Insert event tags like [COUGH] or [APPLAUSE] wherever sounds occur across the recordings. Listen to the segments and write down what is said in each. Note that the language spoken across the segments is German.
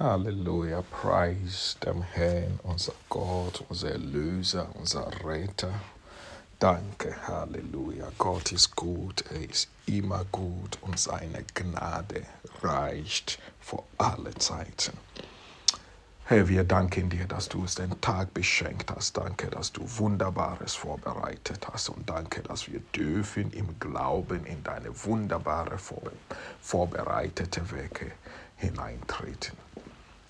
Halleluja, preis dem Herrn, unser Gott, unser Erlöser, unser Retter. Danke, Halleluja. Gott ist gut, er ist immer gut und seine Gnade reicht vor alle Zeiten. Herr, wir danken dir, dass du uns den Tag beschenkt hast. Danke, dass du Wunderbares vorbereitet hast. Und danke, dass wir dürfen im Glauben in deine wunderbare, vorbereitete Werke hineintreten.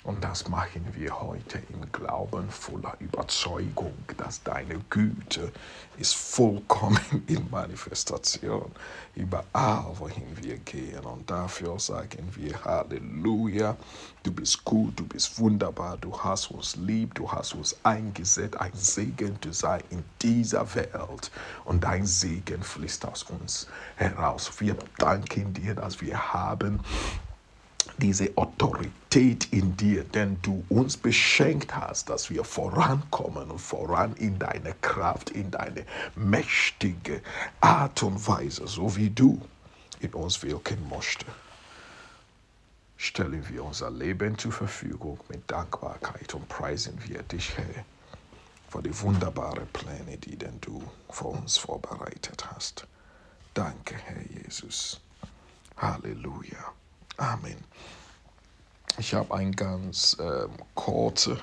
Und das machen wir heute im Glauben voller Überzeugung, dass deine Güte ist vollkommen [LAUGHS] in Manifestation überall, wohin wir gehen. Und dafür sagen wir Halleluja, du bist gut, du bist wunderbar, du hast uns lieb, du hast uns eingesetzt, ein Segen zu sein in dieser Welt. Und dein Segen fließt aus uns heraus. Wir danken dir, dass wir haben diese Autorität in dir, denn du uns beschenkt hast, dass wir vorankommen und voran in deine Kraft, in deine mächtige Art und Weise, so wie du in uns wirken möchtest. Stellen wir unser Leben zur Verfügung mit Dankbarkeit und preisen wir dich, Herr, für die wunderbaren Pläne, die denn du für uns vorbereitet hast. Danke, Herr Jesus. Halleluja. Amen. Ich habe eine ganz ähm, kurze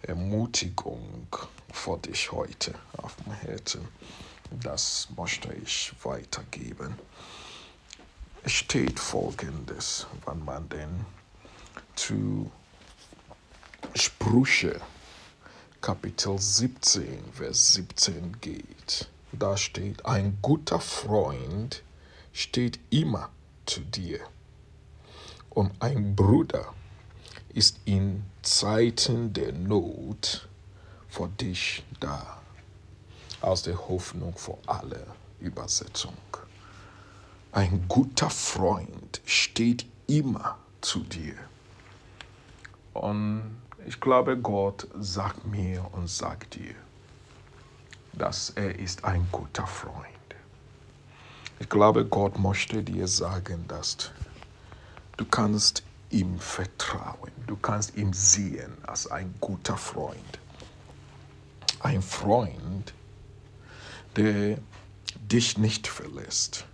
Ermutigung für dich heute auf dem Herzen. Das möchte ich weitergeben. Es steht folgendes, wenn man denn zu Sprüche Kapitel 17, Vers 17 geht. Da steht, ein guter Freund steht immer zu dir und ein Bruder ist in Zeiten der Not für dich da. Aus der Hoffnung für alle Übersetzung. Ein guter Freund steht immer zu dir. Und ich glaube, Gott sagt mir und sagt dir, dass er ist ein guter Freund. Ich glaube, Gott möchte dir sagen, dass Du kannst ihm vertrauen. Du kannst ihm sehen als ein guter Freund. Ein Freund, der dich nicht verlässt.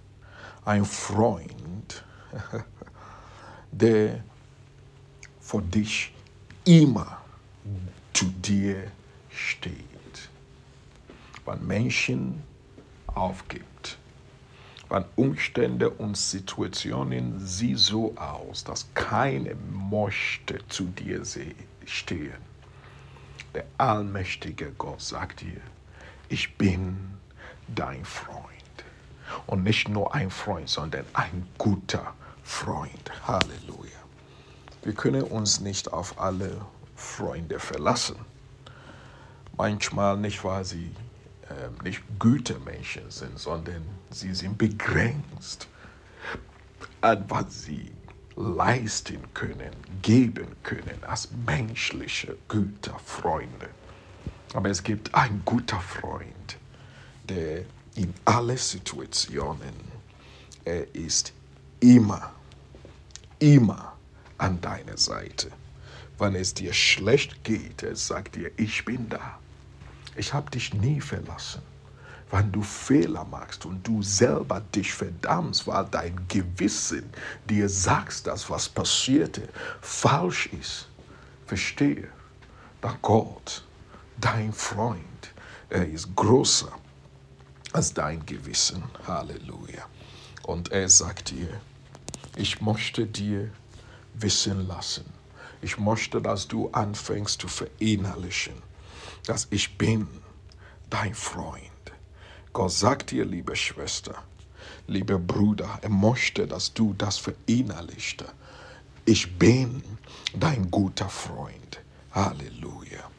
Ein Freund, [LAUGHS] der vor dich immer zu dir steht. Wenn Menschen aufgibt, wenn Umstände und Situationen sehen so aus, dass keine möchte zu dir stehen. Der allmächtige Gott sagt dir, ich bin dein Freund. Und nicht nur ein Freund, sondern ein guter Freund. Halleluja. Wir können uns nicht auf alle Freunde verlassen. Manchmal nicht, weil sie nicht Gütermenschen sind, sondern sie sind begrenzt an was sie leisten können, geben können als menschliche Güterfreunde. Aber es gibt einen guter Freund, der in alle Situationen, er ist immer, immer an deiner Seite. Wenn es dir schlecht geht, er sagt dir, ich bin da ich habe dich nie verlassen. Wenn du Fehler machst und du selber dich verdammst, weil dein Gewissen dir sagt, dass was passierte falsch ist, verstehe, dass Gott, dein Freund, er ist größer als dein Gewissen. Halleluja. Und er sagt dir, ich möchte dir wissen lassen. Ich möchte, dass du anfängst zu verinnerlichen dass ich bin dein Freund. Gott sagt dir, liebe Schwester, lieber Bruder, er möchte, dass du das verinnerlichst. Ich bin dein guter Freund. Halleluja.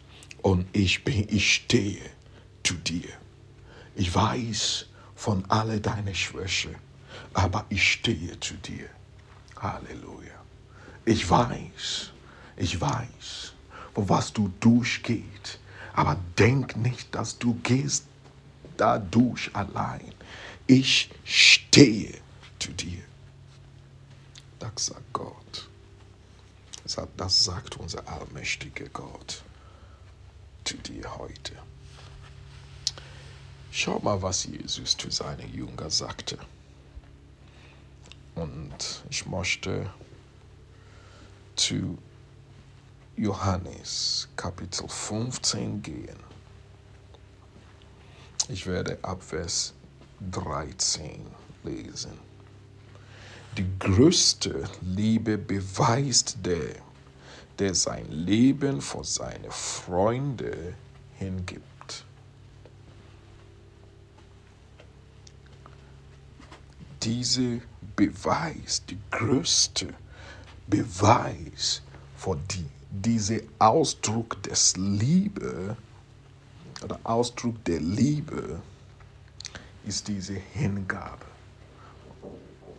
Und ich bin, ich stehe zu dir. Ich weiß von alle deine Schwäche, aber ich stehe zu dir. Halleluja. Ich weiß, ich weiß, wo was du durchgehst. Aber denk nicht, dass du gehst dadurch allein. Ich stehe zu dir. Das sagt Gott. Das sagt unser allmächtiger Gott zu dir heute. Schau mal, was Jesus zu seinen Jüngern sagte. Und ich möchte zu Johannes Kapitel 15 gehen. Ich werde ab Vers 13 lesen. Die größte Liebe beweist der, der sein Leben vor seine Freunde hingibt. Diese Beweis, die größte Beweis für die, diese Ausdruck des Liebe oder Ausdruck der Liebe ist diese Hingabe.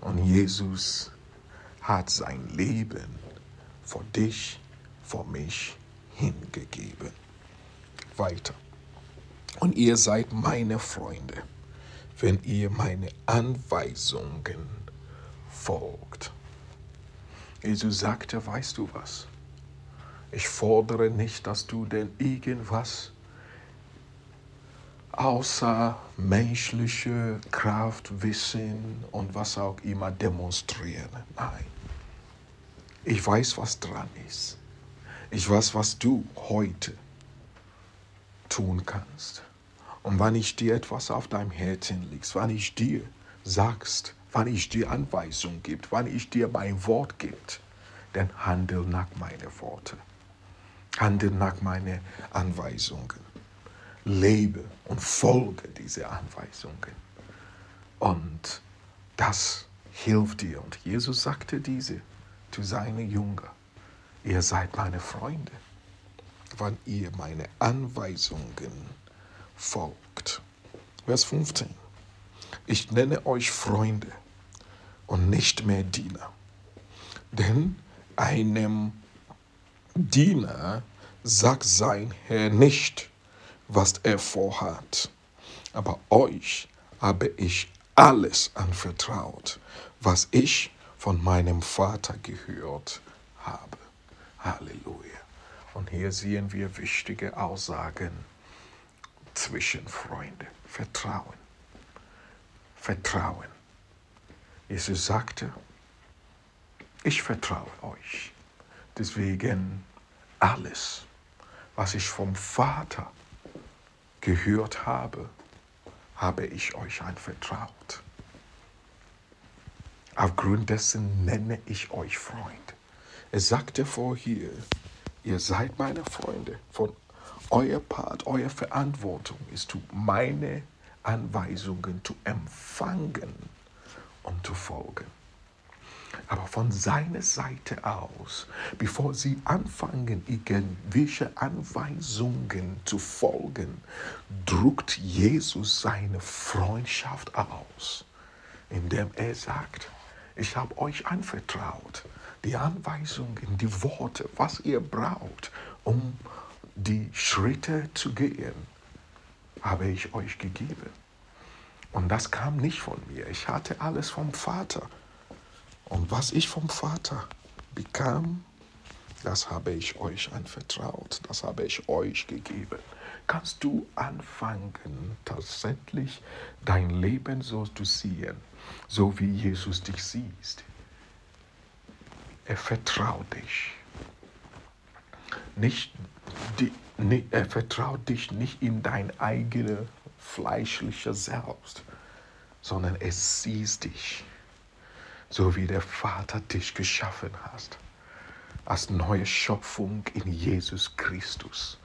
Und Jesus hat sein Leben vor dich, vor mich hingegeben. Weiter. Und ihr seid meine Freunde, wenn ihr meine Anweisungen folgt. Jesus sagte, weißt du was? Ich fordere nicht, dass du denn irgendwas außer menschliche Kraft, Wissen und was auch immer demonstrieren. Nein. Ich weiß, was dran ist. Ich weiß, was du heute tun kannst. Und wenn ich dir etwas auf deinem Herzen liegt, wenn ich dir sagst, wann ich dir Anweisung gibt, wann ich dir mein Wort gibt, dann handel nach meinen Worten. Handel nach meinen Anweisungen. Lebe und folge diese Anweisungen. Und das hilft dir. Und Jesus sagte diese zu seinen Jüngern. Ihr seid meine Freunde, wann ihr meine Anweisungen folgt. Vers 15. Ich nenne euch Freunde, und nicht mehr Diener. Denn einem Diener sagt sein Herr nicht, was er vorhat. Aber euch habe ich alles anvertraut, was ich von meinem Vater gehört habe. Halleluja. Und hier sehen wir wichtige Aussagen zwischen Freunden. Vertrauen. Vertrauen. Jesus sagte, ich vertraue euch. Deswegen alles, was ich vom Vater gehört habe, habe ich euch anvertraut. Aufgrund dessen nenne ich euch Freund. Er sagte vorher, ihr seid meine Freunde. Von euer Part, euer Verantwortung ist, meine Anweisungen zu empfangen und zu folgen. Von seiner Seite aus, bevor sie anfangen, irgendwelche Anweisungen zu folgen, drückt Jesus seine Freundschaft aus, indem er sagt, ich habe euch anvertraut, die Anweisungen, die Worte, was ihr braucht, um die Schritte zu gehen, habe ich euch gegeben. Und das kam nicht von mir. Ich hatte alles vom Vater. Und was ich vom Vater bekam, das habe ich euch anvertraut, das habe ich euch gegeben. Kannst du anfangen, tatsächlich dein Leben so zu sehen, so wie Jesus dich sieht? Er vertraut dich. Nicht die, er vertraut dich nicht in dein eigenes fleischliches Selbst, sondern er sieht dich, so wie der Vater dich geschaffen hat, als neue Schöpfung in Jesus Christus.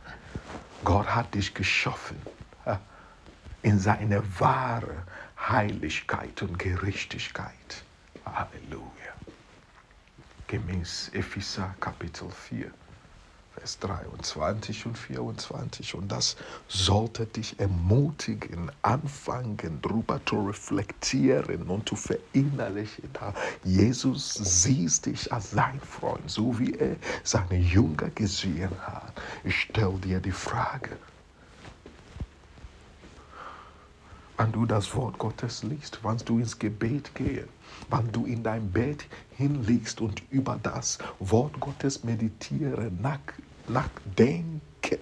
Gott hat dich geschaffen in seine wahre Heiligkeit und Gerechtigkeit. Halleluja. Gemäß Epheser Kapitel 4. Vers 23 und 24. Und das sollte dich ermutigen, anfangen, darüber zu reflektieren und zu verinnerlichen. Jesus sieht dich als sein Freund, so wie er seine Jünger gesehen hat. Ich stelle dir die Frage, wann du das Wort Gottes liest, wann du ins Gebet gehst, wann du in dein Bett hinlegst und über das Wort Gottes meditiere, nach, nachdenke,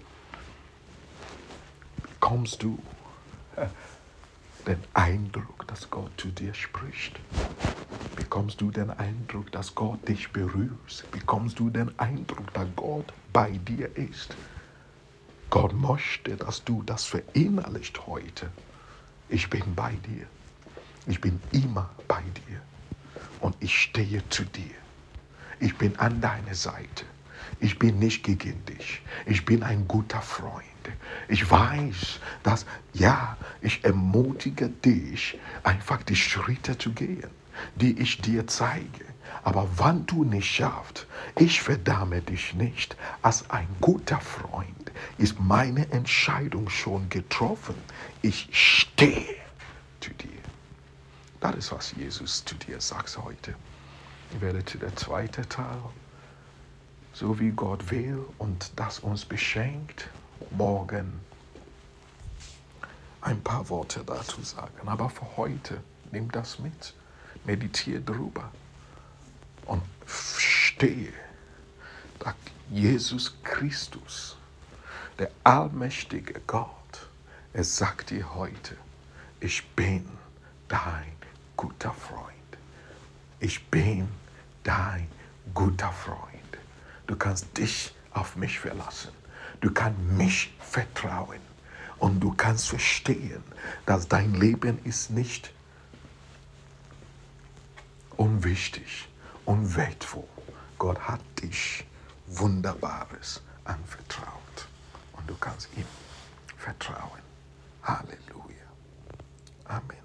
bekommst du [LAUGHS] den Eindruck, dass Gott zu dir spricht. Bekommst du den Eindruck, dass Gott dich berührt? Bekommst du den Eindruck, dass Gott bei dir ist? Gott möchte, dass du das verinnerlicht heute. Ich bin bei dir. Ich bin immer bei dir. Und ich stehe zu dir. Ich bin an deiner Seite. Ich bin nicht gegen dich. Ich bin ein guter Freund. Ich weiß, dass, ja, ich ermutige dich, einfach die Schritte zu gehen, die ich dir zeige. Aber wann du nicht schaffst, ich verdamme dich nicht. Als ein guter Freund ist meine Entscheidung schon getroffen. Ich stehe zu dir. Das ist, was Jesus zu dir sagt heute. Ich werde zu der zweiten Teil, so wie Gott will und das uns beschenkt, morgen ein paar Worte dazu sagen. Aber für heute, nimm das mit, meditiere drüber und stehe, dass Jesus Christus, der allmächtige Gott, er sagt dir heute, ich bin dein guter Freund. Ich bin dein guter Freund. Du kannst dich auf mich verlassen. Du kannst mich vertrauen. Und du kannst verstehen, dass dein Leben ist nicht unwichtig, unwertvoll. Gott hat dich Wunderbares anvertraut. Und du kannst ihm vertrauen. Halleluja. Amen.